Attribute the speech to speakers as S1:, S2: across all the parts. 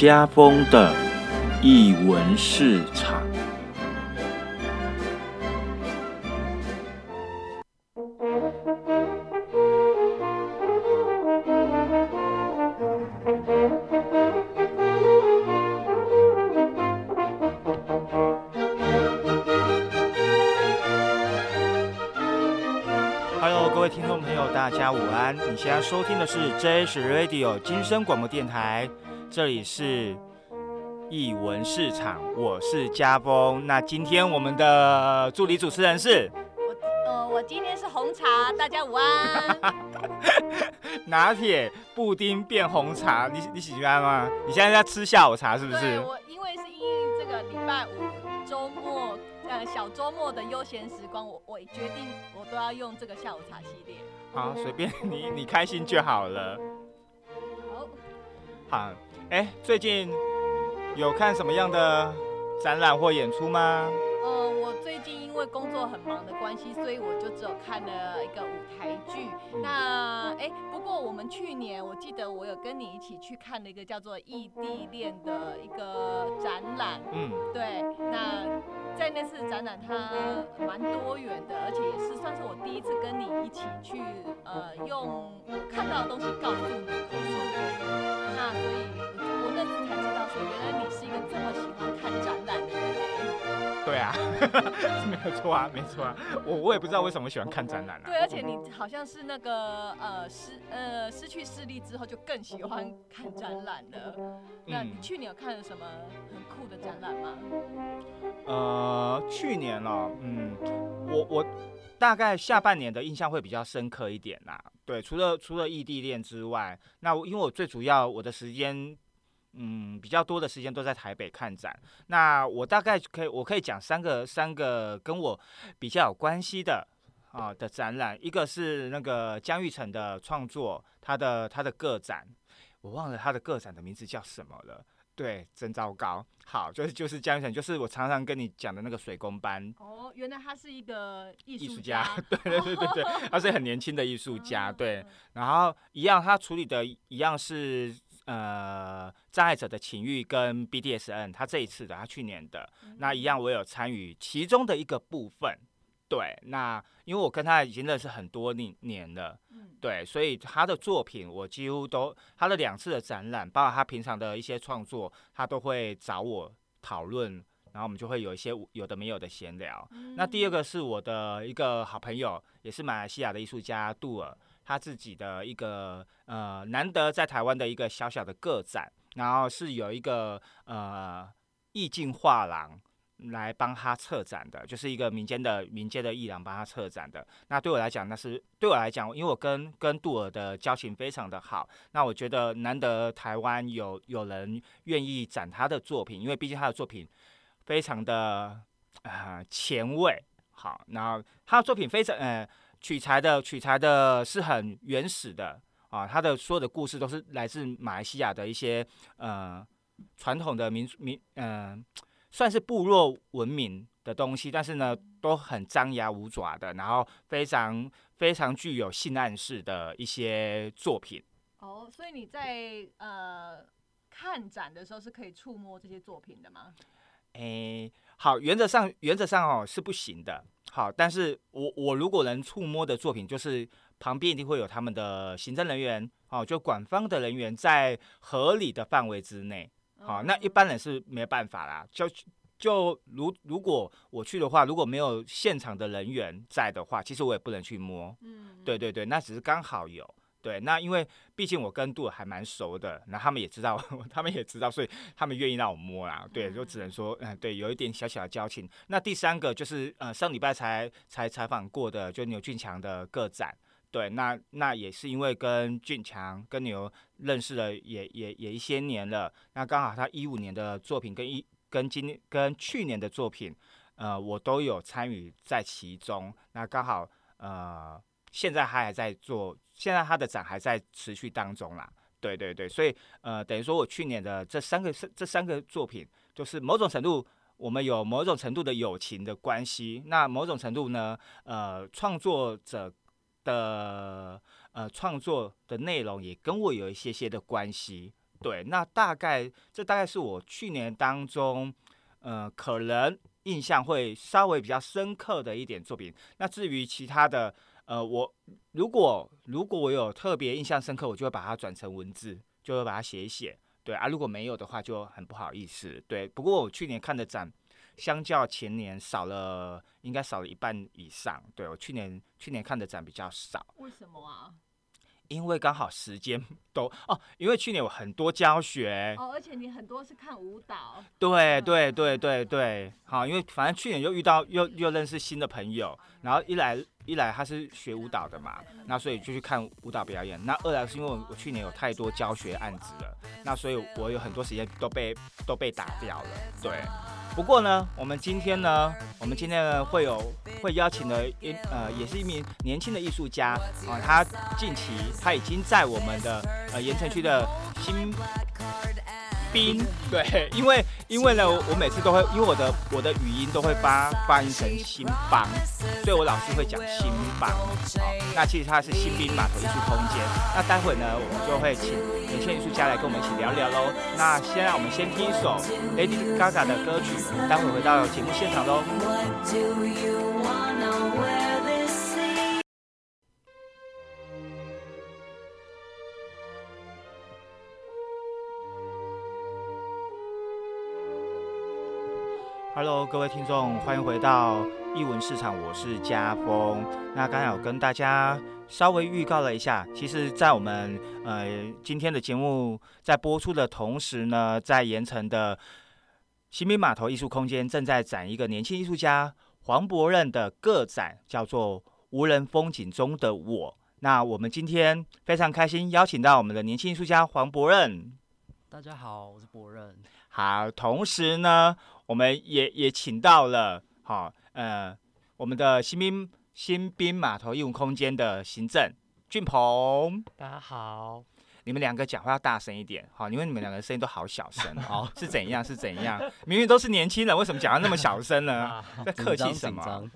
S1: 家风的译文市场。
S2: Hello，各位听众朋友，大家午安！你现在收听的是 JS Radio 金声广播电台，这里是译文市场，我是家峰。那今天我们的助理主持人是
S3: 我呃，我今天是红茶，大家午安。
S2: 拿铁布丁变红茶，你你喜欢吗？你现在在吃下午茶是不
S3: 对，
S2: 是？
S3: 我因为是因这个礼拜五周末，呃，小周末的悠闲时光，我我决定我都要用这个下午茶系列。
S2: 好，随便你，你开心就好了。
S3: 好，
S2: 好，哎，最近有看什么样的展览或演出吗？
S3: 呃，我最近因为工作很忙的关系，所以我就只有看了一个舞台剧。那哎，不过我们去年我记得我有跟你一起去看了一个叫做《异地恋》的一个展览。
S2: 嗯，
S3: 对，那在那次展览，它蛮多元的，而且也是算是我第一次跟你一起去，呃，用我看到的东西告诉你，口述给你。那所以我那次才知道说，原来你是一个这么喜欢看展览
S2: 对啊，是 没有错啊，没错啊。我我也不知道为什么喜欢看展览啊。
S3: 对，而且你好像是那个呃失呃失去视力之后就更喜欢看展览了。那你
S2: 嗯
S3: 去年有看了什么很酷的展览吗？
S2: 呃，去年哦，嗯，我我大概下半年的印象会比较深刻一点啦。对，除了除了异地恋之外，那我因为我最主要我的时间。嗯，比较多的时间都在台北看展。那我大概可以，我可以讲三个三个跟我比较有关系的啊的展览。一个是那个江玉成的创作，他的他的个展，我忘了他的个展的名字叫什么了。对，真糟糕。好，就是就是江玉成，就是我常常跟你讲的那个水工班
S3: 哦，原来他是一个艺术
S2: 家。对对对对对，他是很年轻的艺术家。对，然后一样，他处理的一样是呃障碍者的情欲跟 BDSN，他这一次的，他去年的那一样，我有参与其中的一个部分。对，那因为我跟他已经认识很多年年了，
S3: 嗯，
S2: 对，所以他的作品我几乎都他的两次的展览，包括他平常的一些创作，他都会找我讨论，然后我们就会有一些有的没有的闲聊。那第二个是我的一个好朋友，也是马来西亚的艺术家杜尔，他自己的一个呃难得在台湾的一个小小的个展，然后是有一个呃意境画廊。来帮他策展的，就是一个民间的民间的艺廊帮他策展的。那对我来讲，那是对我来讲，因为我跟跟杜尔的交情非常的好，那我觉得难得台湾有有人愿意展他的作品，因为毕竟他的作品非常的啊、前卫，好，然后他的作品非常呃取材的取材的是很原始的啊，他的所有的故事都是来自马来西亚的一些呃传统的民民嗯、呃算是部落文明的东西，但是呢都很张牙舞爪的，然后非常非常具有性暗示的一些作品。
S3: 哦，所以你在呃看展的时候是可以触摸这些作品的吗？
S2: 诶，好，原则上原则上哦是不行的。好，但是我我如果能触摸的作品，就是旁边一定会有他们的行政人员，哦，就管方的人员在合理的范围之内。好，那一般人是没办法啦。就就如如果我去的话，如果没有现场的人员在的话，其实我也不能去摸。
S3: 嗯，
S2: 对对对，那只是刚好有。对，那因为毕竟我跟杜尔还蛮熟的，那他们也知道，他们也知道，所以他们愿意让我摸啦。对，就只能说，嗯、对，有一点小小的交情。那第三个就是，呃，上礼拜才才采访过的，就牛俊强的个展。对，那那也是因为跟俊强跟牛认识了也也也一些年了，那刚好他一五年的作品跟一跟今跟去年的作品，呃，我都有参与在其中。那刚好呃，现在他还在做，现在他的展还在持续当中啦。对对对，所以呃，等于说我去年的这三个这三个作品，就是某种程度我们有某种程度的友情的关系。那某种程度呢，呃，创作者的呃创作的内容也跟我有一些些的关系。对，那大概这大概是我去年当中，呃，可能印象会稍微比较深刻的一点作品。那至于其他的，呃，我如果如果我有特别印象深刻，我就会把它转成文字，就会把它写一写。对啊，如果没有的话，就很不好意思。对，不过我去年看的展，相较前年少了，应该少了一半以上。对我去年去年看的展比较少。
S3: 为什么啊？
S2: 因为刚好时间 都哦，因为去年有很多教学
S3: 哦，而且你很多是看舞蹈，
S2: 对对对对对，好，因为反正去年又遇到又又认识新的朋友，然后一来一来他是学舞蹈的嘛，那所以就去看舞蹈表演，那二来是因为我去年有太多教学案子了，那所以我有很多时间都被都被打掉了，对。不过呢，我们今天呢，我们今天呢会有会邀请的一呃，也是一名年轻的艺术家啊，他近期他已经在我们的呃盐城区的新。冰对，因为因为呢，我每次都会，因为我的我的语音都会发发音成新邦，所以我老是会讲新邦。好，那其实它是新兵码头艺术空间。那待会呢，我们就会请年轻艺术家来跟我们一起聊聊喽。那先让我们先听一首 Lady Gaga 的歌曲，待会回到节目现场喽。Hello，各位听众，欢迎回到艺文市场，我是家峰。那刚才有跟大家稍微预告了一下，其实，在我们呃今天的节目在播出的同时呢，在盐城的新兵码头艺术空间正在展一个年轻艺术家黄博任的个展，叫做《无人风景中的我》。那我们今天非常开心，邀请到我们的年轻艺术家黄博任。
S4: 大家好，我是博任。
S2: 好，同时呢。我们也也请到了，好，呃，我们的新兵新兵码头艺文空间的行政俊鹏，
S5: 大家好，
S2: 你们两个讲话要大声一点，好，因为你们两个声音都好小声，
S4: 哦，
S2: 是怎样是怎样？明明都是年轻人，为什么讲话那么小声呢？在 客气什么？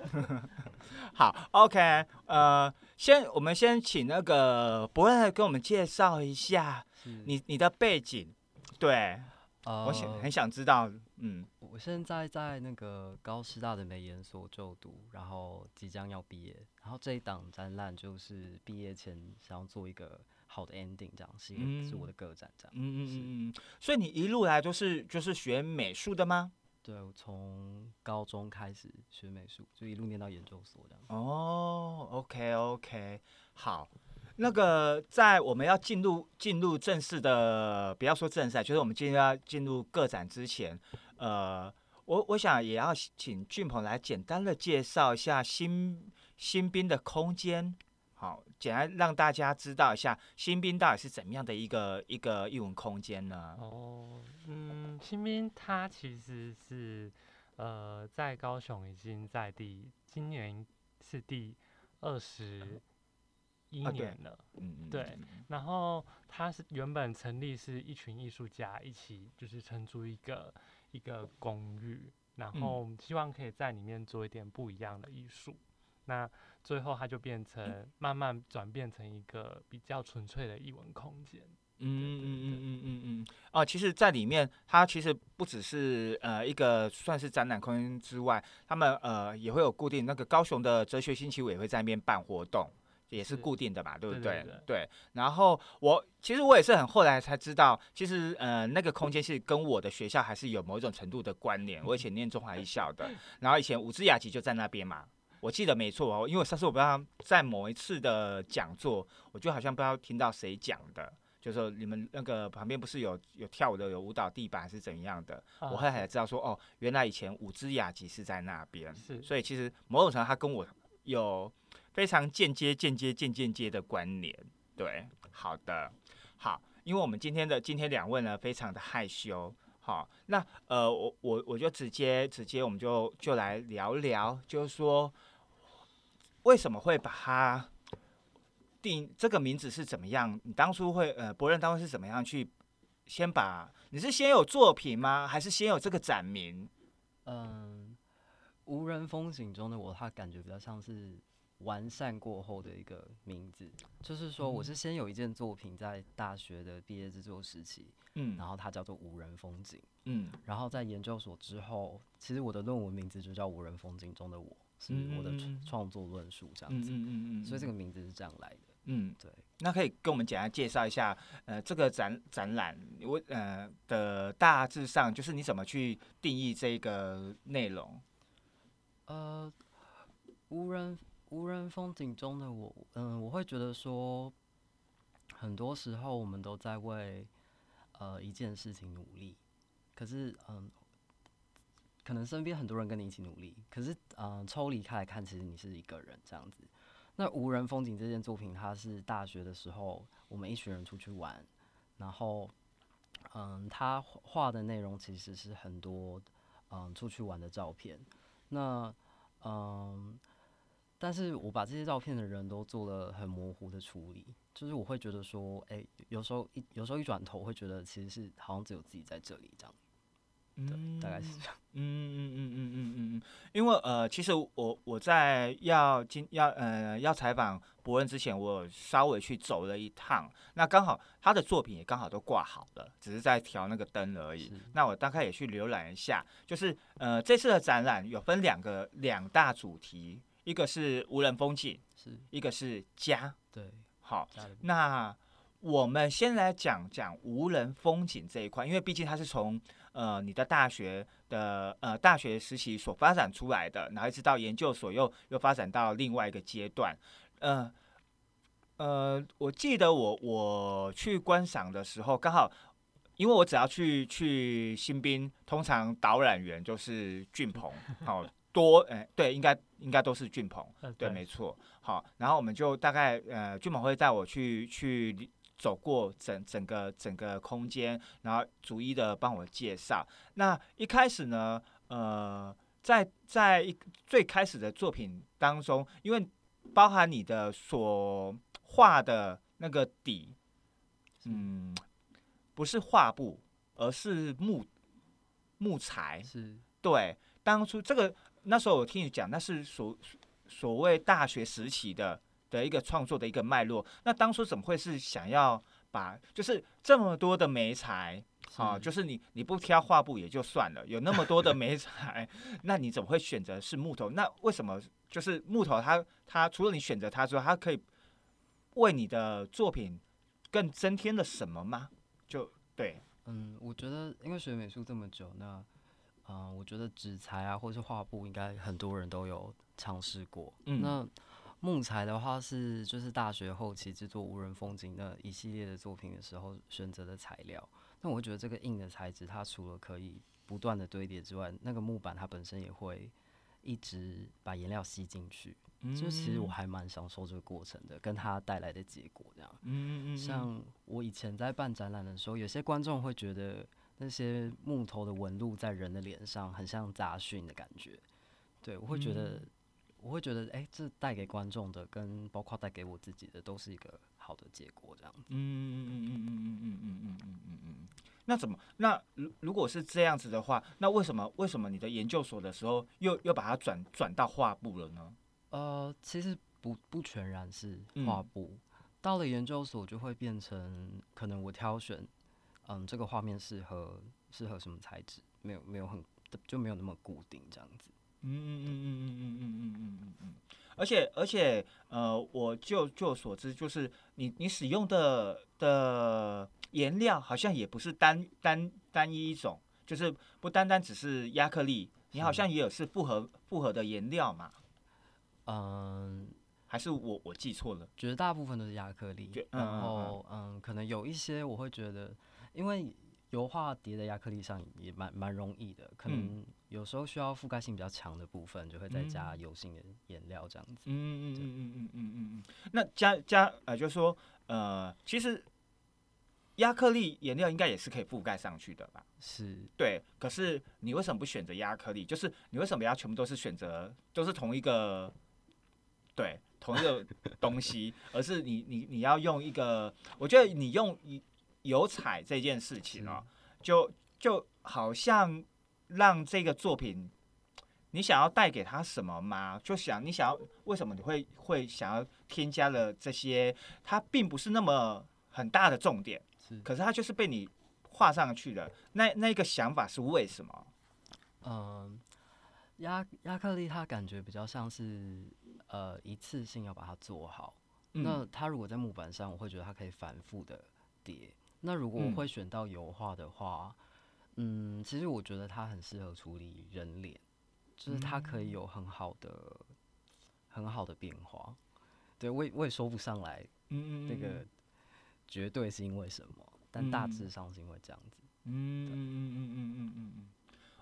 S2: 好，OK，呃，先我们先请那个博恩跟我们介绍一下你你的背景，对。我想很想知道，嗯，
S4: 我现在在那个高师大的美研所就读，然后即将要毕业，然后这一档展览就是毕业前想要做一个好的 ending，这样是是我的个展这样。嗯嗯
S2: 嗯嗯。所以你一路来都是就是学美术的吗？
S4: 对，我从高中开始学美术，就一路念到研究所这样。
S2: 哦，OK OK，好。那个，在我们要进入进入正式的，不要说正赛，就是我们今天要进入个展之前，呃，我我想也要请俊鹏来简单的介绍一下新新兵的空间，好，简单让大家知道一下新兵到底是怎么样的一个一个艺文空间呢？
S5: 哦，嗯，新兵它其实是呃在高雄已经在第今年是第二十。一年了，嗯对，然后它是原本成立是一群艺术家一起，就是承租一个一个公寓，然后希望可以在里面做一点不一样的艺术。那最后它就变成慢慢转变成一个比较纯粹的艺文空间。嗯嗯嗯嗯
S2: 嗯嗯嗯。哦，其实，在里面，它其实不只是呃一个算是展览空间之外，他们呃也会有固定那个高雄的哲学星期五也会在那边办活动。也是固定的嘛，对不对？对。然后我其实我也是很后来才知道，其实呃那个空间是跟我的学校还是有某一种程度的关联。我以前念中华艺校的，然后以前五支雅集就在那边嘛，我记得没错哦。因为上次我不知道在某一次的讲座，我就好像不知道听到谁讲的，就说你们那个旁边不是有有跳舞的有舞蹈地板是怎样的？我后来才知道说哦，原来以前五支雅集是在那边，
S5: 是。
S2: 所以其实某种程度他跟我有。非常间接、间接、间间接的关联，对，好的，好，因为我们今天的今天两位呢，非常的害羞，好，那呃，我我我就直接直接，我们就就来聊聊，就是说为什么会把它定这个名字是怎么样？你当初会呃，博任当初是怎么样去先把？你是先有作品吗？还是先有这个展名？
S4: 嗯，无人风景中的我，他感觉比较像是。完善过后的一个名字，就是说我是先有一件作品在大学的毕业制作时期，
S2: 嗯。
S4: 然后它叫做《无人风景》，
S2: 嗯。
S4: 然后在研究所之后，其实我的论文名字就叫《无人风景中的我》，是我的
S2: 嗯嗯。嗯
S4: 创创作论述这
S2: 嗯
S4: 样子，
S2: 嗯嗯嗯，
S4: 所以这个名字是这样来的。
S2: 嗯，
S4: 对，
S2: 那可以跟我们简单介绍一下，呃，这个展展览我呃的大致上就是你怎么去定义这个内容？
S4: 呃，无人无人风景中的我，嗯，我会觉得说，很多时候我们都在为呃一件事情努力，可是嗯，可能身边很多人跟你一起努力，可是嗯、抽离开来看，其实你是一个人这样子。那无人风景这件作品，它是大学的时候我们一群人出去玩，然后嗯，他画的内容其实是很多嗯出去玩的照片。那嗯，但是我把这些照片的人都做了很模糊的处理，就是我会觉得说，哎、有时候一有时候一转头会觉得其实是好像只有自己在这里这样，对，大概是这样。
S2: 嗯嗯嗯嗯嗯嗯嗯，因为呃，其实我我在要今要呃要采访伯恩之前，我稍微去走了一趟，那刚好他的作品也刚好都挂好了，只是在调那个灯而已。那我大概也去浏览一下，就是呃这次的展览有分两个两大主题，一个是无人风景，
S4: 是
S2: 一个是家。
S4: 对，
S2: 好，那我们先来讲讲无人风景这一块，因为毕竟它是从呃你的大学的呃大学实习所发展出来的，然后一直到研究所又又发展到另外一个阶段，呃呃，我记得我我去观赏的时候，刚好因为我只要去去新兵，通常导览员就是俊鹏，好、多哎、对，应该应该都是俊鹏。
S5: 呃
S2: 对，没错。好，然后我们就大概呃，俊鹏会带我去去走过整整个整个空间，然后逐一的帮我介绍。那一开始呢，呃，在在一最开始的作品当中，因为包含你的所画的那个底，嗯，不是画布，而是木木材，
S4: 是
S2: 对，当初这个那时候我听你讲，那是所所谓大学时期的的一个创作的一个脉络。那当初怎么会是想要把就是这么多的媒材啊，就是你你不挑画布也就算了，有那么多的媒材，那你怎么会选择是木头？那为什么就是木头它它除了你选择它之外，它可以为你的作品更增添了什么吗？就对，
S4: 嗯，我觉得因为学美术这么久，那嗯、呃我觉得纸材啊，或是画布，应该很多人都有尝试过。
S2: 嗯
S4: 那木材的话是就是大学后期制作无人风景的一系列的作品的时候选择的材料。那我觉得这个硬的材质，它除了可以不断的堆叠之外，那个木板它本身也会一直把颜料吸进去。就其实我还蛮享受这个过程的，跟它带来的结果这样。
S2: 嗯嗯嗯，
S4: 像我以前在办展览的时候，有些观众会觉得那些木头的纹路在人的脸上很像杂讯的感觉。对我会觉得，我会觉得，哎、这带给观众的跟包括带给我自己的都是一个好的结果，这样子。
S2: 嗯嗯嗯嗯嗯嗯嗯嗯嗯嗯嗯嗯。那怎么？那如如果是这样子的话，那为什么为什么你的研究所的时候又又把它转转到画布了呢？
S4: 呃，其实不不全然是
S2: 嗯
S4: 画布，到了研究所就会变成可能我挑选，嗯，这个画面适合适合什么材质，没有没有很就没有那么固定这样子。
S2: 嗯嗯嗯嗯嗯嗯嗯嗯嗯嗯嗯。而且而且呃，我就就我所知，就是你你使用的的颜料好像也不是单单单一一种，就是不单单只是亚克力，你好像也有是复合复合的颜料嘛？
S4: 嗯，
S2: 还是我我记错了？
S4: 绝大部分都是亚克力然后嗯，可能有一些我会觉得，因为油画叠在亚克力上也蛮蛮容易的，可
S2: 嗯
S4: 能有时候需要覆盖性比较强的部分，就会再加
S2: 嗯
S4: 油性的颜料这样子。
S2: 嗯嗯嗯嗯嗯嗯嗯嗯。那加加呃，就是说呃，其实亚克力颜料应该也是可以覆盖上去的吧？
S4: 是，
S2: 对。可是你为什么不选择亚克力？就是你为什么要全部都是选择都是同一个对同一个东西，而是你你你要用一个？我觉得你用油彩这件事情哦，就就好像让这个作品你想要带给他什么吗？就想你想要为什么你会会想要添加了这些，它并不是那么很大的重点，
S4: 是
S2: 可是它就是被你画上去了。那那个想法是为什么？
S4: 嗯，亚亚克力它感觉比较像是呃一次性要把它做好。那
S2: 嗯
S4: 它如果在木板上，我会觉得它可以反复的叠。那如果我会选到油画的话，嗯，其实我觉得它很适合处理人脸，就是它可以有很好的、很好的变化。对我，我也说不上来，
S2: 嗯，
S4: 那个绝对是因为什么，但大致上是因为这样子。
S2: 嗯嗯嗯嗯嗯嗯嗯嗯。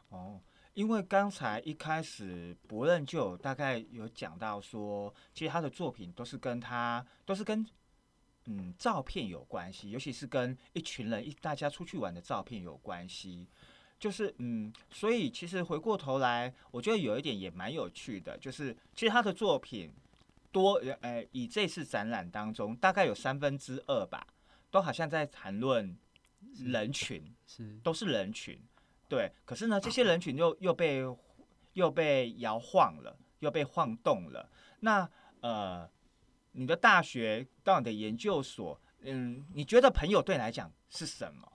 S2: 哦，因为刚才一开始伯任就有大概有讲到说，其实他的作品都是跟他都是跟。嗯照片有关系，尤其是跟一群人一大家出去玩的照片有关系。就是嗯，所以其实回过头来，我觉得有一点也蛮有趣的，就是其实他的作品多呃，以这次展览当中，大概有三分之二吧，都好像在谈论人群，
S4: 是
S2: 都是人群，对。可是呢，这些人群又又被又被摇晃了，又被晃动了。那呃，你的大学到你的研究所，嗯，你觉得朋友对你来讲是什么？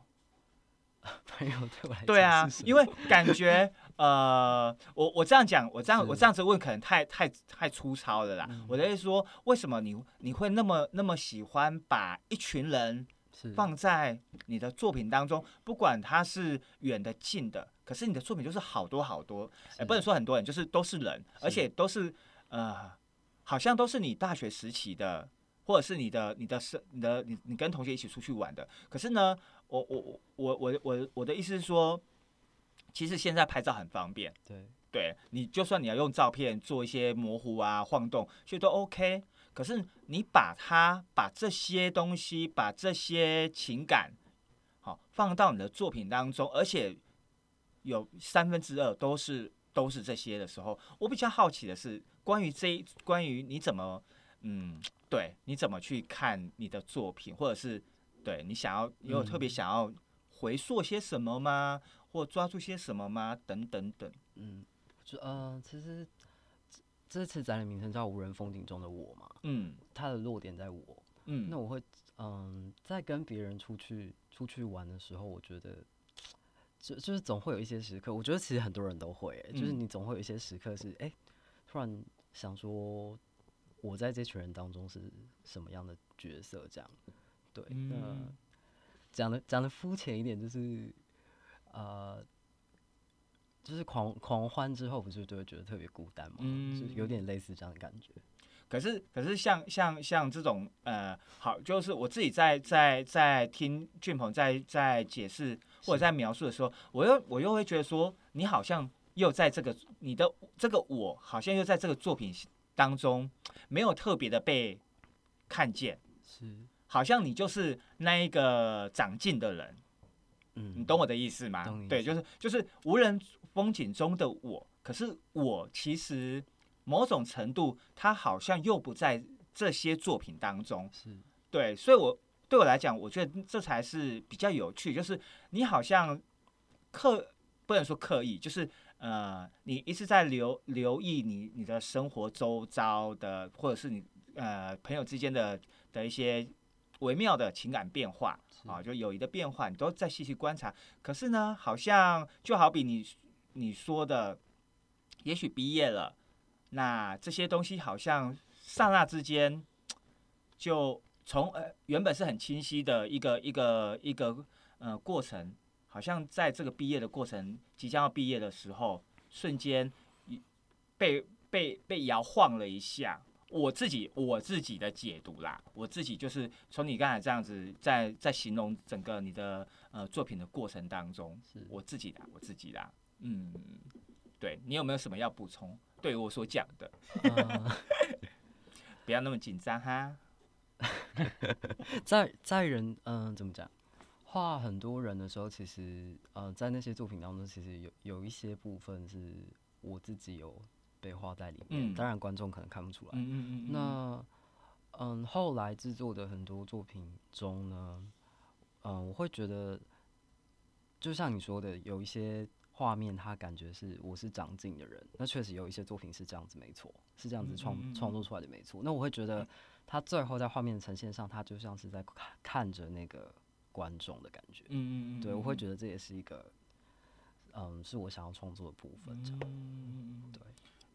S4: 朋友对我来
S2: 对啊
S4: 讲是，什
S2: 因为感觉 呃，我我这样讲，我这样我这样子问，可能太太太粗糙了啦。
S4: 嗯。
S2: 我的意思说，为什么你你会那么那么喜欢把一群人放在你的作品当中，不管他是远的近的，可是你的作品就是好多好多，哎、
S4: 是
S2: 不能说很多人，就是都是人，而且都是呃，好像都是你大学时期的，或者是你的你的是你的你你跟同学一起出去玩的。可是呢，我我我我我我我的意思是说，其实现在拍照很方便，
S4: 对
S2: 对你就算你要用照片做一些模糊啊、晃动，其实都 OK。可是你把它把这些东西、把这些情感，好放到你的作品当中，而且有三分之二都是都是这些的时候，我比较好奇的是关于这一关于你怎么嗯，对，你怎么去看你的作品，或者是对你想要你有特别
S4: 嗯
S2: 想要回溯些什么吗？或抓住些什么吗？等等等。
S4: 嗯，就呃，其实这这次展览名称叫《无人风景中的我》嘛，
S2: 嗯
S4: 它的落点在我。
S2: 嗯，
S4: 那我会嗯，在跟别人出去出去玩的时候，我觉得就就是总会有一些时刻，我觉得其实很多人都会欸、就是
S2: 嗯
S4: 你总会有一些时刻是哎、突然想说我在这群人当中是什么样的角色这样。对，那
S2: 嗯
S4: 讲的讲的肤浅一点，就是呃。就是狂狂欢之后，不是就会觉得特别孤单嘛？就是有
S2: 嗯
S4: 点类似这样的感觉。
S2: 可是可是像像像这种呃，好，就是我自己在在在听俊鹏在在解释或者在描述的时候，我又我又会觉得说，你好像又在这个你的这个我，好像又在这个作品当中没有特别的被看见，
S4: 是，
S2: 好像你就是那一个长进的人，
S4: 嗯，
S2: 你懂我的意思吗对，就是就是无人风景中的我，可是我其实某种程度，他好像又不在这些作品当中。
S4: 是，
S2: 对，所以我对我来讲，我觉得这才是比较有趣，就是你好像刻不能说刻意，就是呃，你一直在留留意你你的生活周遭的，或者是你呃朋友之间的的一些微妙的情感变化啊，就友谊的变化，你都在细细观察。可是呢，好像就好比你你说的，也许毕业了，那这些东西好像刹那之间就从呃原本是很清晰的一个一个一个呃过程，好像在这个毕业的过程即将要毕业的时候，瞬间一被被被摇晃了一下。我自己我自己的解读啦，我自己就是从你刚才这样子在在形容整个你的呃作品的过程当中，
S4: 是
S2: 我自己的我自己的，嗯，对你有没有什么要补充？对于我所讲的，
S4: 呃
S2: 不要那么紧张哈。
S4: 在在人嗯、怎么讲，画很多人的时候，其实呃在那些作品当中，其实有有一些部分是我自己有被画在里面，
S2: 嗯
S4: 当然观众可能看不出来。
S2: 嗯嗯嗯，
S4: 那嗯后来制作的很多作品中呢，嗯我会觉得，就像你说的，有一些画面他感觉是我是长进的人，那确实有一些作品是这样子，没错，是这样子创创作出来的，没错。那我会觉得他最后在画面呈现上，他就像是在看看着那个观众的感觉。
S2: 嗯嗯
S4: 对，我会觉得这也是一个，嗯，是我想要创作的部分。这样，
S2: 嗯
S4: 对，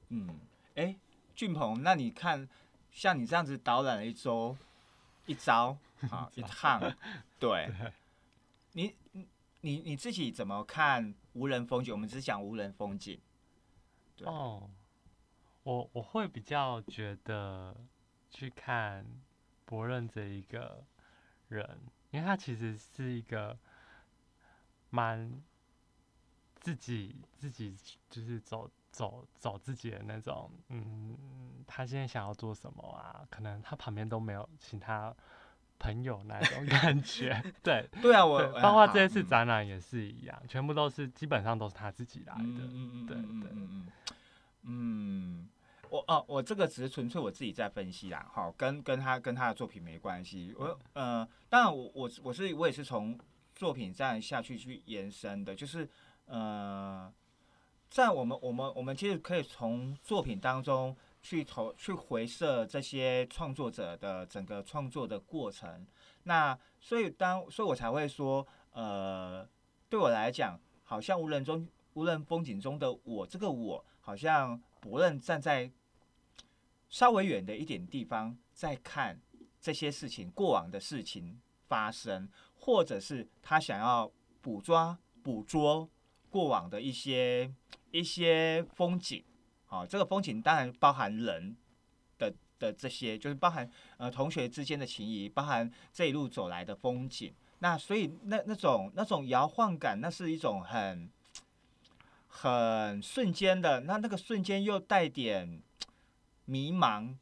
S2: 嗯，哎，俊鹏，那你看像你这样子导览了一周，一招啊，一趟，对，你你你你自己怎么看无人风景？我们只讲无人风景，对
S5: 哦，我我会比较觉得去看博任这一个人，因为他其实是一个蛮自己自己就是走走走自己的那种，嗯，他现在想要做什么啊？可能他旁边都没有其他朋友那种感觉，对。
S2: 对啊，我，
S5: 包括这一次展览也是一样，全部都是基本上都是他自己来的。对对
S2: 嗯嗯嗯嗯，我哦，我这个只是纯粹我自己在分析啦，好，跟跟他跟他的作品没关系。我呃，当然我我我是我也是从作品这样下去去延伸的，就是呃，在我们我们我们其实可以从作品当中去投去回射这些创作者的整个创作的过程。那所以当所以我才会说，呃，对我来讲，好像无人中无人风景中的我，这个我好像不论站在稍微远的一点地方，再看这些事情过往的事情发生，或者是他想要捕捉捕捉过往的一些一些风景。好、这个风景当然包含人的的这些，就是包含呃同学之间的情谊，包含这一路走来的风景。那所以那那种那种摇晃感，那是一种很很瞬间的，那那个瞬间又带点迷茫。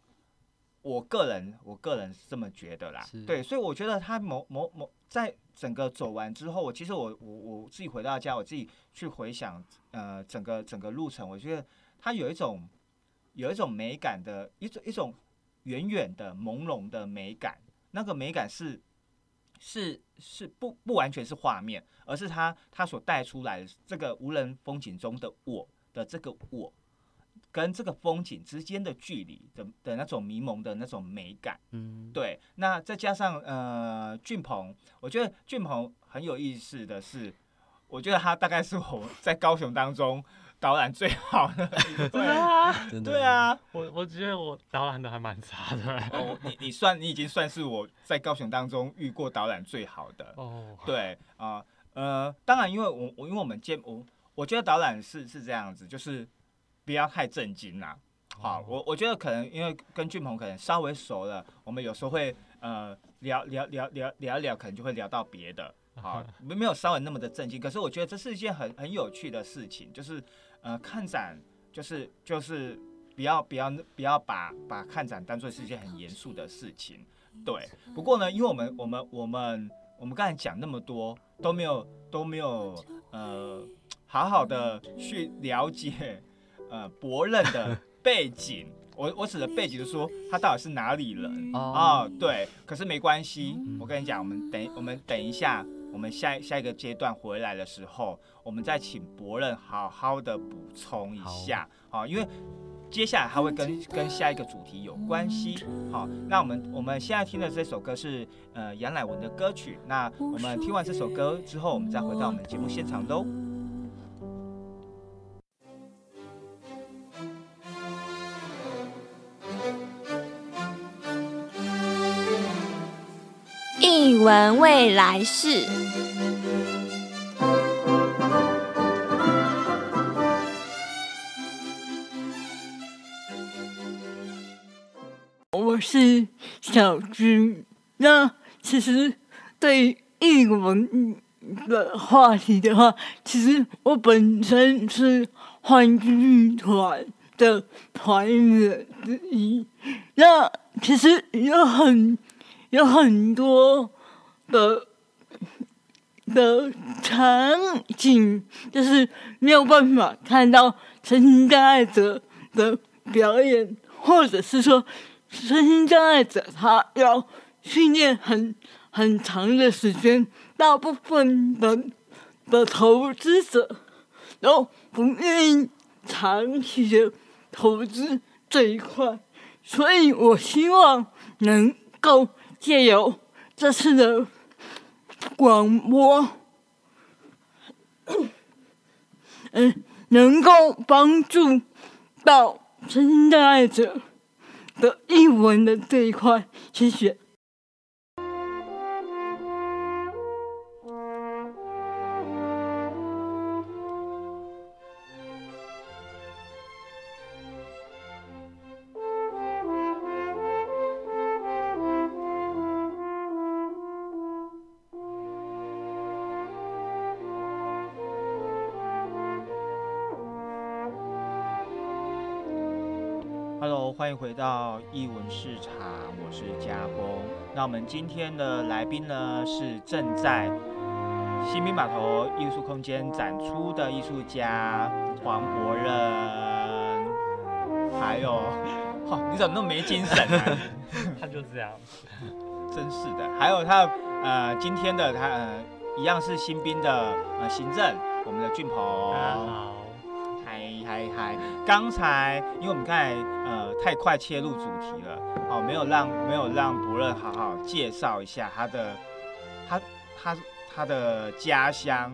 S2: 我个人我个人是这么觉得啦，对，所以我觉得他某某某在整个走完之后，我其实我我我自己回到家，我自己去回想呃整个整个路程，我觉得他有一种有一种美感的一种一种远远的朦胧的美感，那个美感是是是不不完全是画面，而是他他所带出来的这个无人风景中的我的这个我，跟这个风景之间的距离的的那种迷蒙的那种美感。
S4: 嗯，
S2: 对，那再加上呃俊鹏，我觉得俊鹏很有意思的是，我觉得他大概是我 在高雄当中导览最好的一个。
S5: 真的吗？
S4: 真的
S2: 对，啊，
S5: 我我觉得我导览的还蛮差的
S2: 你你算你已经算是我在高雄当中遇过导览最好的。
S5: 哦，
S2: 对啊、呃，当然，因为我我因为我们见我我觉得导览是是这样子，就是不要太震惊啦。好，我我觉得可能因为跟俊鹏可能稍微熟了，我们有时候会呃聊聊聊聊聊一聊，可能就会聊到别的。好，没没有稍微那么的震惊，可是我觉得这是一件很很有趣的事情，就是呃看展就是就是不要不要不要把把看展当做是一件很严肃的事情。对，不过呢，因为我们我们我们我们刚才讲那么多都没有都没有呃好好的去了解呃博任的 背景。我我指的背景就是说他到底是哪里人
S4: 哦，
S2: 哦，对，可是没关系，我跟你讲，我们等我们等一下，我们下下一个阶段回来的时候，我们再请博任好好的补充一下，好、因为接下来还会跟跟下一个主题有关系。好，那我们我们现在听的这首歌是呃杨乃文的歌曲，那我们听完这首歌之后，我们再回到我们节目现场喽。
S6: 译文未来式。
S7: 我是小军。那其实对译文的话题的话，其实我本身是欢剧团的团员之一。那其实有很有很多的的场景，就是没有办法看到身心障碍者的表演，或者是说身心障碍者他要训练很很长的时间，大部分的的投资者都不愿意长期的投资这一块，所以我希望能够借由这次的广播，嗯，能够帮助到真爱者的译文的这一块，谢谢。
S2: 到艺文市场，我是嘉峰。那我们今天的来宾呢是正在新兵码头艺术空间展出的艺术家黄博仁，还有，哦，你怎么那么没精神啊？
S5: 他就这样。
S2: 真是的，还有他呃今天的他呃一样是新兵的呃行政，我们的俊
S5: 大家
S2: 鹏。
S5: 好，
S2: 嗨嗨嗨！刚才因为我们刚才呃太快切入主题了，哦，没有让没有让伯乐好好介绍一下他的他他他的家乡，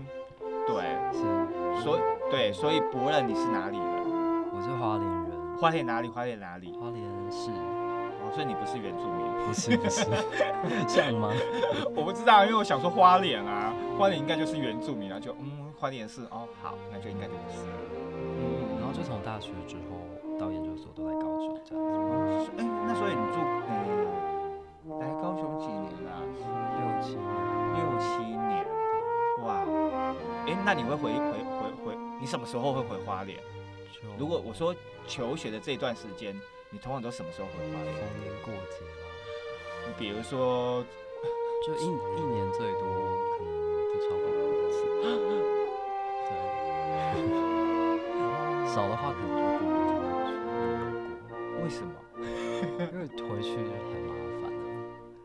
S2: 对，
S4: 是，
S2: 所以对，所以伯乐你是哪里人？
S4: 我是花莲人，
S2: 花莲哪里？花莲哪里？
S4: 花莲市，
S2: 哦，所以你不是原住民？
S4: 不是不是，像吗？
S2: 我不知道，因为我想说花莲啊，花莲应该就是原住民啊，就嗯，花莲是哦，好，那就应该就不是
S4: 就从大学之后到研究所都在高雄这样子，
S2: 哎、那所以你住呃来高雄几年啊、
S4: 六七年，
S2: 六七年，哇！哎、那你会回回回回？你什么时候会回花莲？如果我说求学的这段时间，你通常都什么时候回花莲？
S4: 逢年过节吗，
S2: 你比如说，
S4: 就一一年最多可能不超过五次，对，少的话可能就不会回去。
S2: 为什么？
S4: 因为回去就很麻烦了。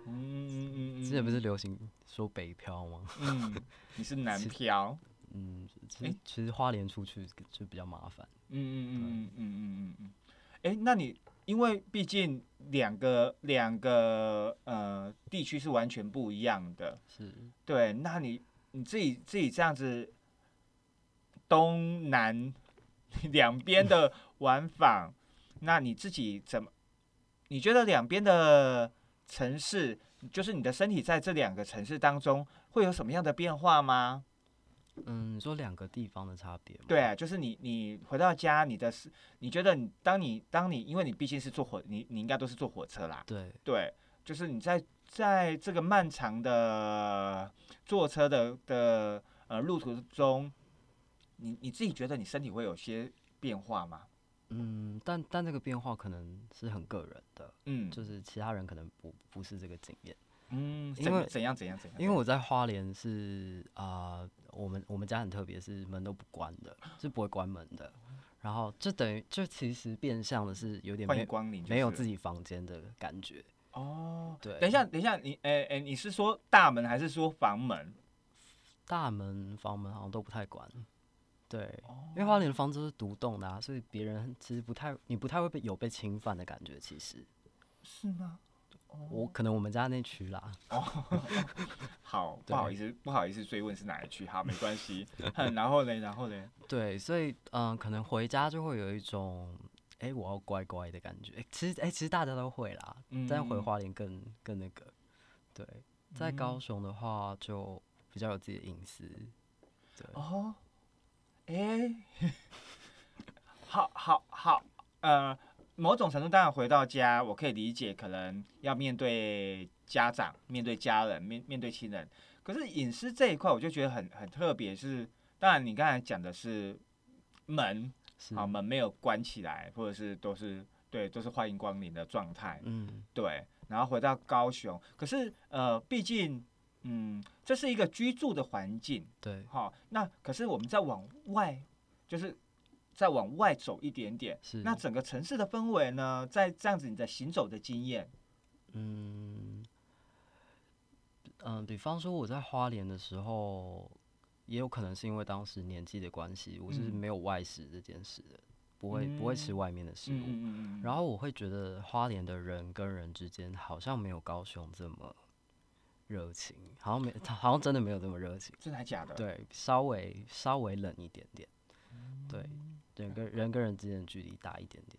S2: 嗯，
S4: 之前不是流行说北漂吗？
S2: 嗯，你是南漂。
S4: 嗯，其实其实花莲出去就比较麻烦。
S2: 嗯嗯嗯嗯嗯嗯嗯。哎、那你因为毕竟两个两个呃地区是完全不一样的。
S4: 是。
S2: 对，那你你自己自己这样子。东南两边的玩法，那你自己怎么？你觉得两边的城市，就是你的身体在这两个城市当中会有什么样的变化吗？
S4: 嗯，你说两个地方的差别吗？
S2: 对啊，就是你你回到家，你的是你觉得你当你当你因为你毕竟是坐火，你你应该都是坐火车啦，
S4: 对，
S2: 对，就是你在在这个漫长的坐车的的呃路途中，你你自己觉得你身体会有些变化吗？
S4: 嗯，但但这个变化可能是很个人的，
S2: 嗯，
S4: 就是其他人可能不不是这个经验。
S2: 嗯，
S4: 因为
S2: 怎怎样怎样怎样？
S4: 因为我在花莲是啊、我们我们家很特别，是门都不关的，是不会关门的。然后就等于就其实变相的是有点
S2: 欢
S4: 没
S2: 迎光临，
S4: 没有自己房间的感觉。
S2: 哦。
S4: 对，
S2: 等一下，等一下，你诶诶，你是说大门还是说房门？
S4: 大门、房门好像都不太关。对，
S2: 哦
S4: 因为花莲的房子是独栋的啊，所以别人其实不太，你不太会被有被侵犯的感觉。其实
S2: 是吗？
S4: 我可能我们家那区啦，
S2: 好，不好意思，不好意思追问是哪一区，好，没关系。哼 然后嘞，然后嘞，
S4: 对，所以嗯、可能回家就会有一种，哎、我要乖乖的感觉。诶其实，哎、其实大家都会啦，但回
S2: 嗯
S4: 花莲更更那个。对，在高雄的话就比较有自己的隐私。对，
S2: 哦，哎、好好好，呃，某种程度当然回到家，我可以理解，可能要面对家长、面对家人、面面对亲人。可是隐私这一块，我就觉得很很特别，是当然你刚才讲的是门，
S4: 是，
S2: 好门没有关起来，或者是都是对都是欢迎光临的状态，
S4: 嗯，
S2: 对，然后回到高雄，可是呃，毕竟嗯，这是一个居住的环境。
S4: 对，
S2: 好，那可是我们再往外，就是再往外走一点点，
S4: 是。
S2: 那整个城市的氛围呢，在这样子你的行走的经验，
S4: 嗯，嗯，比方说我在花莲的时候，也有可能是因为当时年纪的关系，我是
S2: 嗯
S4: 没有外食这件事的，不会不会吃
S2: 嗯
S4: 外面的食物。然后我会觉得花莲的人跟人之间好像没有高雄这么热情，好像没，好像真的没有这么热情。
S2: 真的还假的？，
S4: 对，稍微稍微冷一点点。
S2: 嗯
S4: 对，人跟人跟人之间的距离大一点点。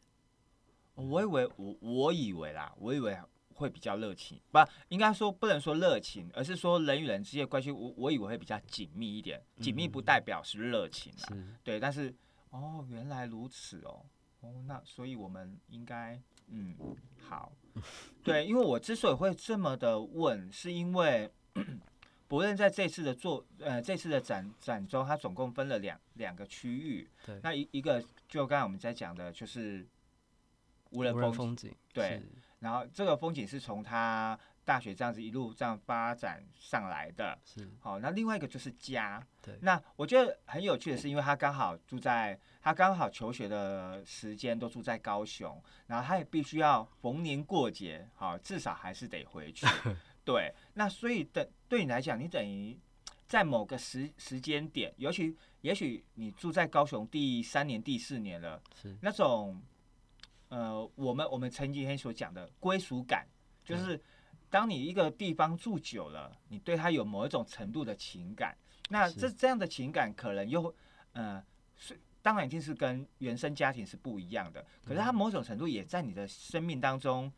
S2: 我以为我我以为啦，我以为会比较热情，不，应该说不能说热情，而是说人与人之间的关系，我我以为会比较紧密一点。紧密不代表是热情啦，
S4: 是，
S2: 对，但是哦，原来如此哦，哦，那所以我们应该嗯好，对，因为我之所以会这么的问，是因为不论在这次的做呃这次的展展中，它总共分了两两个区域，
S4: 对，
S2: 那一一个就刚才我们在讲的，就是无人风景
S4: 风景，
S2: 对，然后这个风景是从他大学这样子一路这样发展上来的。
S4: 是，
S2: 好，那另外一个就是家。
S4: 对
S2: 那我觉得很有趣的是，因为他刚好住在他刚好求学的时间都住在高雄，然后他也必须要逢年过节，好，至少还是得回去。对，那所以等对你来讲，你等于在某个时时间点，尤其也许你住在高雄第三年、第四年了，
S4: 是，
S2: 那种呃，我们我们前几天所讲的归属感，就是当你一个地方住久了，你对他有某一种程度的情感，那这这样的情感可能又呃是。当然一定是跟原生家庭是不一样的，可是他某种程度也在你的生命当中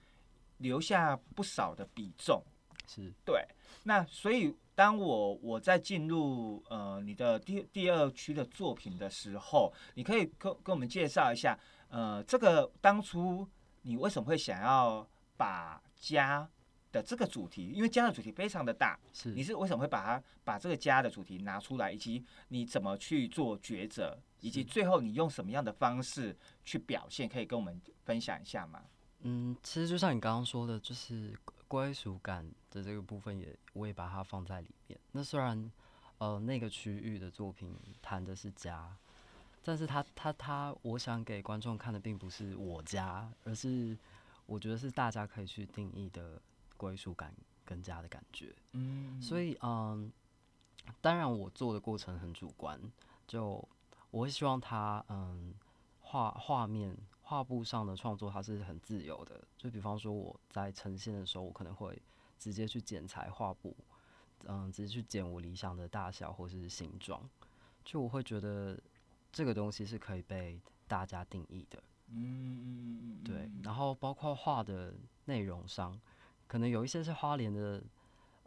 S2: 留下不少的比重。
S4: 是，
S2: 对，那所以当我我在进入呃你的第第二区的作品的时候，你可以跟跟我们介绍一下，呃，这个当初你为什么会想要把家的这个主题，因为家的主题非常的大，
S4: 是，
S2: 你是为什么会把它把这个家的主题拿出来，以及你怎么去做抉择，以及最后你用什么样的方式去表现，可以跟我们分享一下吗？
S4: 嗯，其实就像你刚刚说的，就是归属感的这个部分也，我也把它放在里面。那虽然呃那个区域的作品谈的是家，但是他他他，我想给观众看的并不是我家，而是我觉得是大家可以去定义的归属感跟家的感觉。
S2: 嗯
S4: 所以嗯，当然我做的过程很主观，就我会希望他嗯画画面画布上的创作它是很自由的，就比方说我在呈现的时候，我可能会直接去剪裁画布，嗯，直接去剪我理想的大小或是形状，就我会觉得这个东西是可以被大家定义的。
S2: 嗯嗯嗯嗯，
S4: 对
S2: 嗯，
S4: 然后包括画的内容上，可能有一些是花莲的，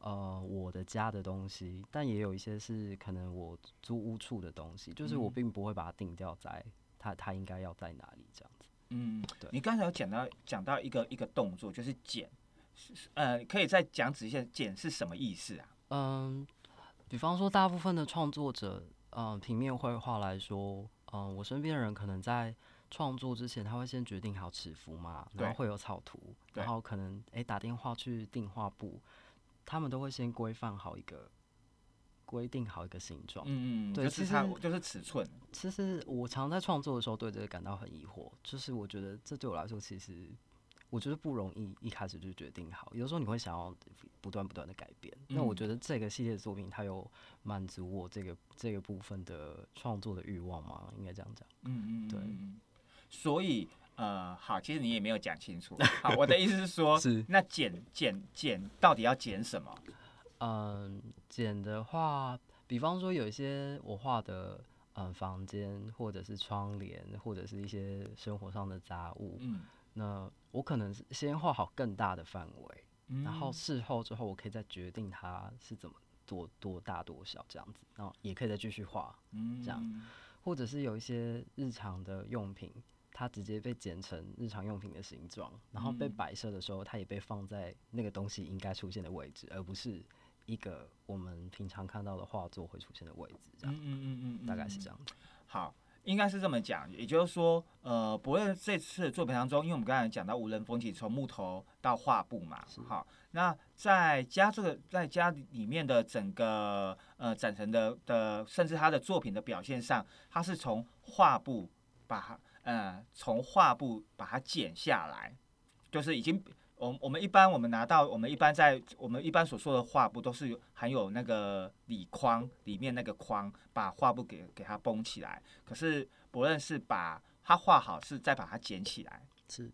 S4: 呃，我的家的东西，但也有一些是可能我租屋处的东西，就是我
S2: 嗯
S4: 并不会把它定掉在它它应该要在哪里这样子。
S2: 嗯，
S4: 对
S2: 你刚才有讲到讲到一个一个动作，就是剪，呃，可以再讲仔细一下，剪是什么意思啊？
S4: 嗯，比方说大部分的创作者，嗯、平面绘画来说，嗯、我身边的人可能在创作之前，他会先决定好尺幅嘛，然后会有草图，然后可能诶打电话去订画布，他们都会先规范好一个，规定好一个形状。
S2: 嗯嗯，
S4: 对
S2: 就是
S4: 其实
S2: 它就是尺寸，
S4: 其实我常在创作的时候对这个感到很疑惑，就是我觉得这对我来说其实我觉得不容易一开始就决定好，有时候你会想要不断不断的改变。那我
S2: 嗯
S4: 觉得这个系列的作品它有满足我这个这个部分的创作的欲望吗？应该这样讲。
S2: 嗯嗯，
S4: 对
S2: 所以呃，好，其实你也没有讲清楚。好，我的意思是说，
S4: 是
S2: 那剪剪剪到底要剪什么？
S4: 嗯，剪的话，比方说有一些我画的嗯房间，或者是窗帘，或者是一些生活上的杂物，
S2: 嗯，
S4: 那我可能是先画好更大的范围。
S2: 嗯
S4: 然后事后之后，我可以再决定它是怎么多多大多小这样子，然后也可以再继续画，
S2: 嗯
S4: 这样或者是有一些日常的用品，它直接被剪成日常用品的形状，然后被
S2: 嗯
S4: 摆设的时候，它也被放在那个东西应该出现的位置，而不是一个我们平常看到的画作会出现的位置，这样、
S2: 嗯嗯嗯嗯，
S4: 大概是这样子。
S2: 好，应该是这么讲，也就是说，呃，不论这次的作品当中，因为我们刚才讲到无人风景，从木头到画布嘛，好，那在家这个在家里面的整个呃展陈的的，甚至他的作品的表现上，他是从画布把它呃从画布把它剪下来，就是已经我我们一般我们拿到我们一般在我们一般所说的画布都是有含有那个里框里面那个框，把画布给给它绷起来。可是不论是把它画好，是再把它剪起来。
S4: 是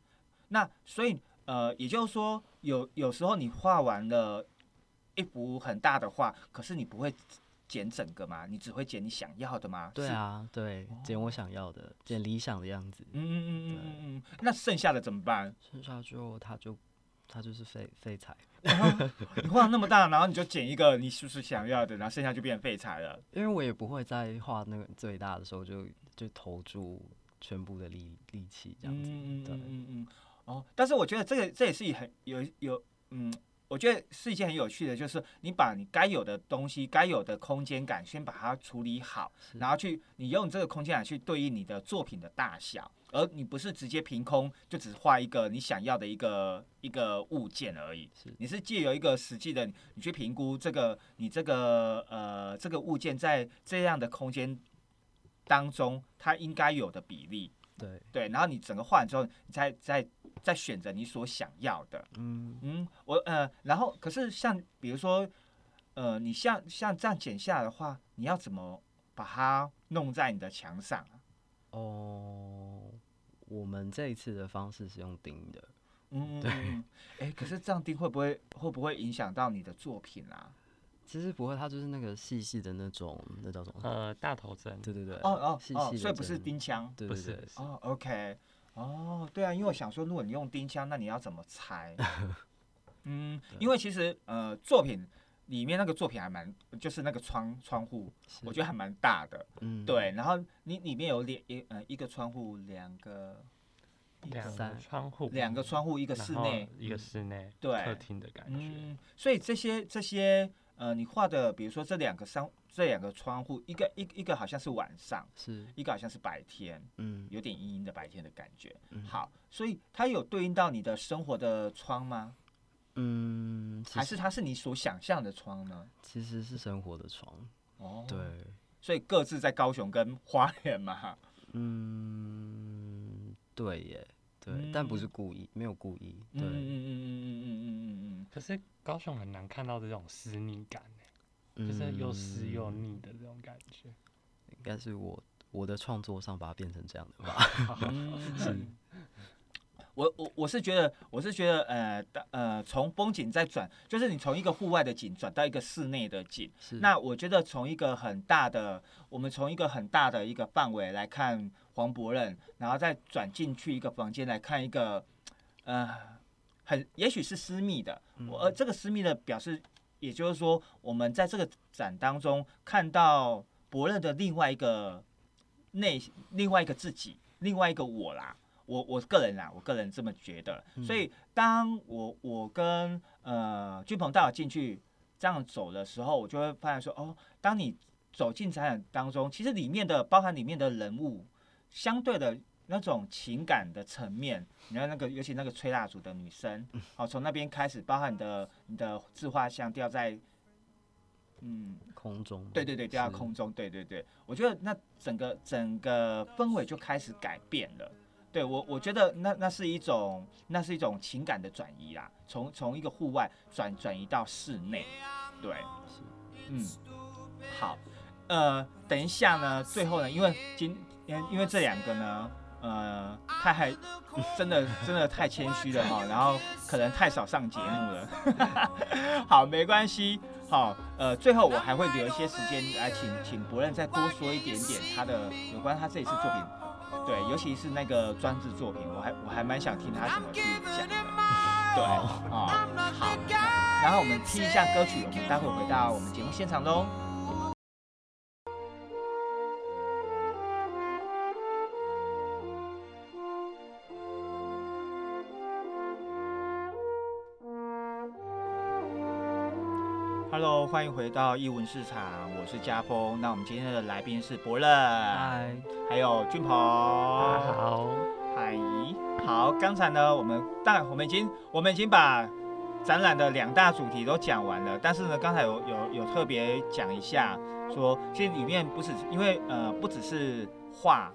S2: 那所以呃，也就是说，有有时候你画完了一幅很大的画，可是你不会剪整个嘛，你只会剪你想要的吗？
S4: 对啊，对，剪我想要的，剪理想的样子，
S2: 嗯嗯嗯嗯嗯嗯，那剩下的怎么办？
S4: 剩下就它就它就是废废材，
S2: 你画那么大，然后你就剪一个你是不是想要的，然后剩下就变废材了。
S4: 因为我也不会在画那个最大的时候就就投注全部的力力气这样子，对
S2: 嗯嗯嗯，哦，但是我觉得这个这也是很有有嗯，我觉得是一件很有趣的，就是你把你该有的东西、该有的空间感先把它处理好，然后去你用这个空间感去对应你的作品的大小，而你不是直接凭空就只画一个你想要的一个一个物件而已。
S4: 是。
S2: 你是借由一个实际的，你去评估这个你这个呃这个物件在这样的空间当中它应该有的比例，
S4: 对，
S2: 对，然后你整个画完之后，你再再再选择你所想要的。
S4: 嗯，
S2: 嗯，我呃，然后可是像比如说，呃，你像像这样剪下来的话，你要怎么把它弄在你的墙上啊？
S4: 哦，我们这一次的方式是用钉的，
S2: 嗯，对，哎、可是这样钉会不会会不会影响到你的作品啊？
S4: 其实不会，它就是那个细细的那种，那叫什么？
S5: 呃，大头针，
S4: 对对对，
S2: 哦哦哦，
S4: 细细的
S2: 所以不是钉枪。
S5: 不
S4: 对对对
S5: 是，
S2: 哦，OK，哦，对啊，因为我想说，如果你用钉枪，那你要怎么拆？嗯，因为其实呃，作品里面那个作品还蛮，就是那个窗窗户，我觉得还蛮大的。
S4: 嗯，
S2: 对，然后你里面有两一呃一个窗户，两个
S5: 两个
S4: 三
S5: 窗户，
S2: 两个窗户，一个室内，
S5: 一个室内，
S2: 对
S5: 客厅的感觉。
S2: 嗯，所以这些这些呃，你画的，比如说这两个窗这两个窗户，一个一一个好像是晚上，
S4: 是，
S2: 一个好像是白天，
S4: 嗯，
S2: 有点阴阴的白天的感觉。
S4: 嗯，
S2: 好，所以它有对应到你的生活的窗吗？
S4: 嗯，
S2: 还是它是你所想象的窗呢？
S4: 其实是生活的窗，
S2: 哦，，
S4: 对，
S2: 所以各自在高雄跟花莲嘛。
S4: 嗯，对耶，对，但不是故意，没有故意，
S2: 嗯
S4: 对，
S2: 嗯嗯嗯嗯嗯嗯嗯
S5: 可是高雄很难看到这种私密感就是又湿又腻的这种感觉。
S4: 应该是我我的创作上把它变成这样的吧，
S2: 嗯嗯。我我我是觉得，我是觉得，呃呃，从风景再转，就是你从一个户外的景转到一个室内的景，
S4: 是，
S2: 那我觉得从一个很大的，我们从一个很大的一个范围来看黄伯任，然后再转进去一个房间来看一个，呃，很也许是私密的，我而这个私密的表示，也就是说，我们在这个展当中看到伯乐的另外一个内，另外一个自己，另外一个我啦。我我个人啦，我个人这么觉得，所以当我我跟呃俊鹏带我进去这样走的时候，我就会发现说，哦，当你走进展览当中，其实里面的包含里面的人物，相对的那种情感的层面，你看那个尤其那个吹蜡烛的女生，好、从那边开始，包含你的你的自画像掉在，嗯，
S4: 空中，
S2: 对对对，掉在空中，对对对，我觉得那整个整个氛围就开始改变了。对我，我觉得那那是一种那是一种情感的转移啦，从从一个户外转转移到室内，对，嗯，好，呃，等一下呢，最后呢，因为今因因为这两个呢，呃，太还 真的真的太谦虚了哈，然后可能太少上节目了，好，没关系，好，呃，最后我还会留一些时间来请请伯任再多说一点点他的有关他这一次作品，对，尤其是那个专制作品，我还我还蛮想听他怎么去讲的，对，哦，好，然后我们听一下歌曲，我们待会回到我们节目现场喽。Hello，欢迎回到艺文市场，我是家峰。那我们今天的来宾是伯乐，
S4: 嗨，
S2: 还有俊鹏。
S5: 大家好，
S2: 嗨，好，刚才呢，我们当然我们已经我们已经把展览的两大主题都讲完了，但是呢，刚才有有有特别讲一下，说其实里面不是因为呃不只是画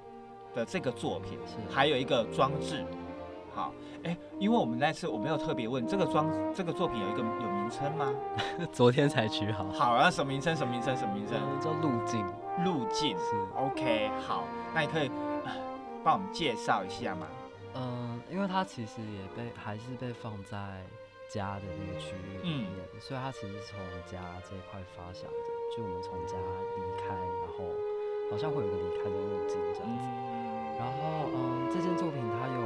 S2: 的这个作品，
S4: 是
S2: 还有一个装置，好，哎，因为我们那次我没有特别问这个装这个作品有一个有名称吗？
S4: 昨天才取好，
S2: 好啊，什么名称？什么名称？什么名称？
S4: 嗯叫路径，
S2: 路径。
S4: 是
S2: ，OK，好，那你可以呃帮我们介绍一下吗？
S4: 嗯，因为它其实也被还是被放在家的那个区域里
S2: 嗯
S4: 面，所以它其实是从家这一块发想的，就我们从家离开，然后好像会有一个离开的路径这样子。
S2: 嗯，
S4: 然后，嗯，这件作品它有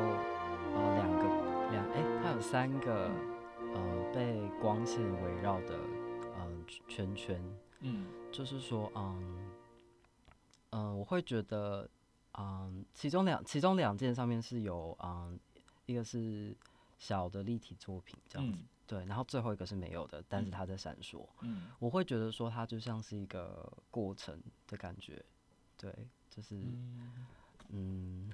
S4: 呃两个两哎，它有三个呃被光线围绕的嗯、圈圈，
S2: 嗯。
S4: 就是说，嗯嗯，我会觉得，嗯，其中两其中两件上面是有嗯，一个是小的立体作品这样子，
S2: 嗯。
S4: 对，然后最后一个是没有的，但是
S2: 嗯
S4: 它在闪烁。
S2: 嗯。
S4: 我会觉得说它就像是一个过程的感觉，对，就是
S2: 嗯。
S4: 嗯，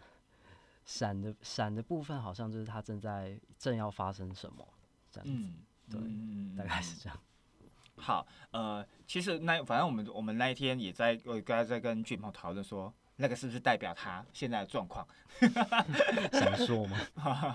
S4: 闪的闪的部分好像就是他正在正要发生什么这样子，
S2: 嗯，
S4: 对
S2: 嗯
S4: 大概是这样。
S2: 好，呃，其实那反正我们我们那一天也在我刚才在跟俊鹏讨论说，那个是不是代表他现在的状况？
S4: 闪烁吗？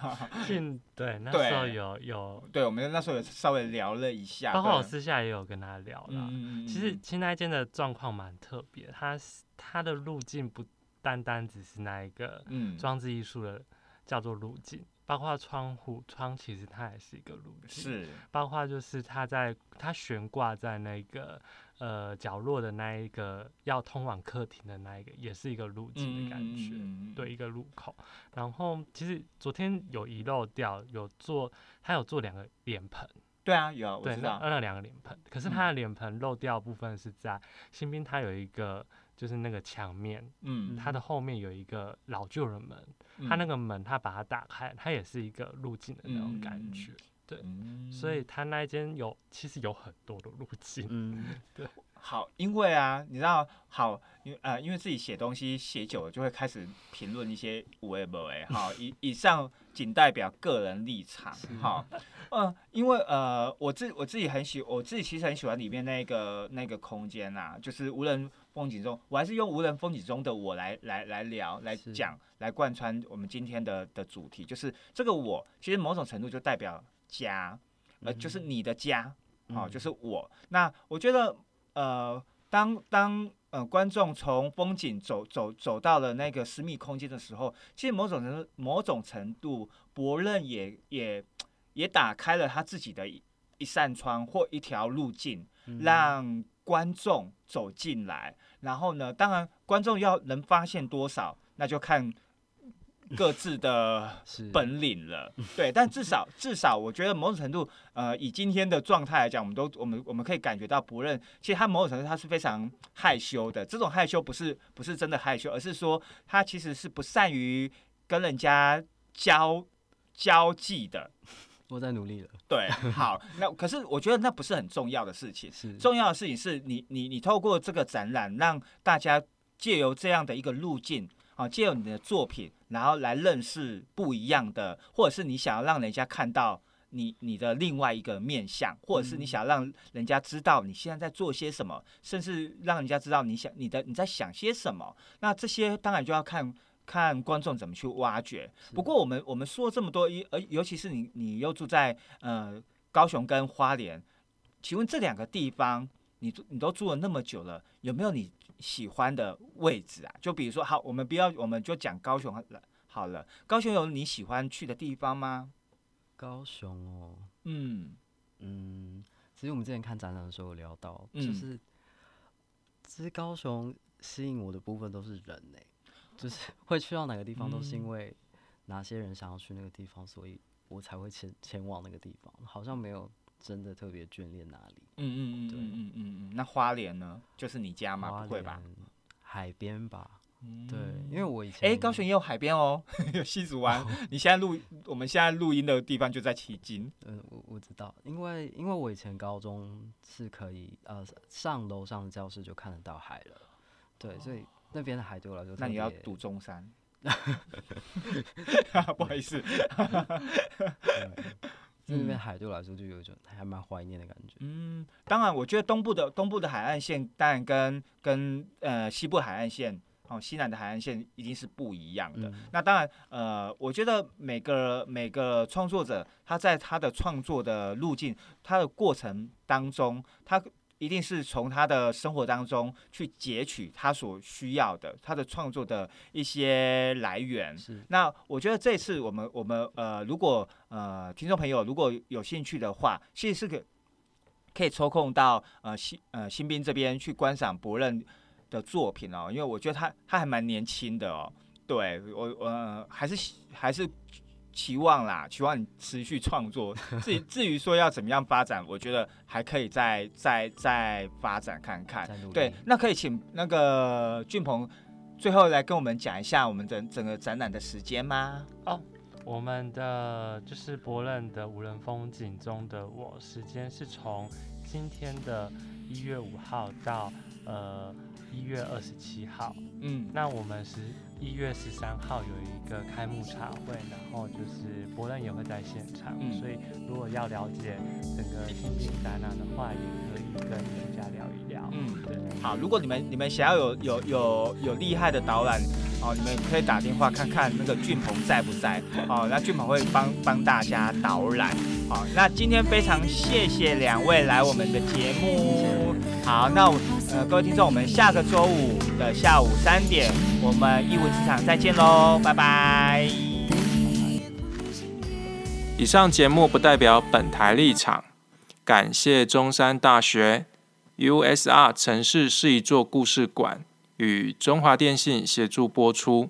S5: 俊对那时候有有，
S2: 对，我们那时候有稍微聊了一下，
S5: 包括我私下也有跟他聊了。其实其实那一间的状况蛮特别，它是它的路径不单单只是那一个
S2: 嗯。
S5: 装置艺术的叫做路径，包括窗户窗其实它也是一个路径，
S2: 是。
S5: 包括就是它在它悬挂在那个呃角落的那一个要通往客厅的那一个，也是一个路径的感觉。
S2: 嗯
S5: 对，一个入口，然后其实昨天有遗漏掉，有做，它有做两个脸盆，
S2: 对啊，有我
S5: 对，
S2: 知道，
S5: 那那两个脸盆，可是
S2: 嗯。
S5: 它的脸盆漏掉的部分是在新兵，它有一个就是那个墙面，
S2: 嗯，
S5: 它的后面有一个老旧的门，它那
S2: 个
S5: 个门它把它打开，它也是一个路径的那种感
S2: 嗯
S5: 觉，
S2: 嗯。
S5: 所以它那一间有其实有很多的路径，
S4: 嗯，
S2: 好，因为啊，你知道，好，因为呃，因为自己写东西写久了，就会开始评论一些无为不为。好，以以上仅代表个人立场。好，呃，因为呃，我自我自己很喜，我自己其实很喜欢里面那个那个空间啊，就是无人风景中，我还是用无人风景中的我来来来聊来讲，来贯穿我们今天的的主题，就是这个我，其实某种程度就代表家，呃，就是你的家。好，
S4: 嗯
S2: 就是我。那我觉得，呃，当当呃观众从风景走走走到了那个私密空间的时候，其实某种程度某种程度，伯任也也也打开了他自己的一一扇窗或一条路径，
S4: 嗯
S2: 让观众走进来。然后呢，当然观众要能发现多少，那就看各自的本领了，对，但至少 至少，我觉得某种程度，呃，以今天的状态来讲，我们都我们我们可以感觉到不认，其实他某种程度他是非常害羞的。这种害羞不是不是真的害羞，而是说他其实是不善于跟人家交交际的。
S4: 我在努力了，
S2: 对，好，那可是我觉得那不是很重要的事情，
S4: 是
S2: 重要的事情是你你你透过这个展览，让大家借由这样的一个路径啊，借由你的作品，然后来认识不一样的，或者是你想要让人家看到你你的另外一个面相，或者是你
S4: 嗯
S2: 想让人家知道你现在在做些什么，甚至让人家知道你想你的你在想些什么。那这些当然就要看。看观众怎么去挖掘。不过我们我们说了这么多，一而尤其是你你又住在呃高雄跟花莲，请问这两个地方，你你都住了那么久了，有没有你喜欢的位置啊？就比如说，好，我们不要，我们就讲高雄好了。好了，高雄有你喜欢去的地方吗？
S4: 高雄哦，
S2: 嗯
S4: 嗯，其实我们之前看展览的时候有聊到，
S2: 嗯
S4: 就是其实高雄吸引我的部分都是人呢、就是 会去到哪个地方都是因
S2: 嗯
S4: 为哪些人想要去那个地方，所以我才会前前往那个地方，好像没有真的特别眷恋哪里。
S2: 嗯嗯嗯
S4: 对
S2: 嗯嗯嗯嗯。那花莲呢？就是你家吗？
S4: 花
S2: 不会吧？
S4: 海边吧，
S2: 嗯
S4: 对，因为我以前
S2: 哎、高雄也有海边哦，有西子湾。你现在录，我们现在录音的地方就在旗津。
S4: 嗯，我我知道，因为因为我以前高中是可以呃上楼上的教室就看得到海了，对，所以那边的海对我来说
S2: 那你要
S4: 别
S2: 赌中山。不好意思，
S4: 在那边
S2: 嗯
S4: 海对我来说就有一种还蛮怀念的感觉。
S2: 嗯，当然，我觉得东部的东部的海岸线，当然跟跟呃西部海岸线哦，西南的海岸线一定是不一样的。
S4: 嗯
S2: 那当然，呃，我觉得每个每个创作者他在他的创作的路径、他的过程当中，他一定是从他的生活当中去截取他所需要的，他的创作的一些来源。
S4: 是
S2: 那我觉得这次我们我们呃，如果呃听众朋友如果有兴趣的话，其实是个可以抽空到呃新呃新兵这边去观赏博任的作品哦，因为我觉得他他还蛮年轻的哦。对我我、呃、还是还是期望啦，期望你持续创作。至于至于说要怎么样发展，我觉得还可以再再再发展看看对，那可以请那个俊鹏最后来跟我们讲一下我们的整个展览的时间吗？
S5: 哦我们的就是博任的无人风景中的我，时间是从今天的一月五号到呃一月二十七号。
S2: 嗯，
S5: 那我们是一月十三号有一个开幕茶会，然后就是博任也会在现场，
S2: 嗯
S5: 所以如果要了解整个新品展览的话，也可以跟艺术家聊一聊。
S2: 嗯
S5: 对。
S2: 好，如果你们你们想要有有有有厉害的导览哦，你们可以打电话看看那个俊鹏在不在哦，那俊鹏会帮帮大家导览。好，那今天非常谢谢两位来我们的节目。好，那我呃各位听众，我们下个周五的下午三点，我们艺文市场再见喽，拜拜。
S8: 以上节目不代表本台立场，感谢中山大学 USR 城市是一座故事馆与中华电信协助播出。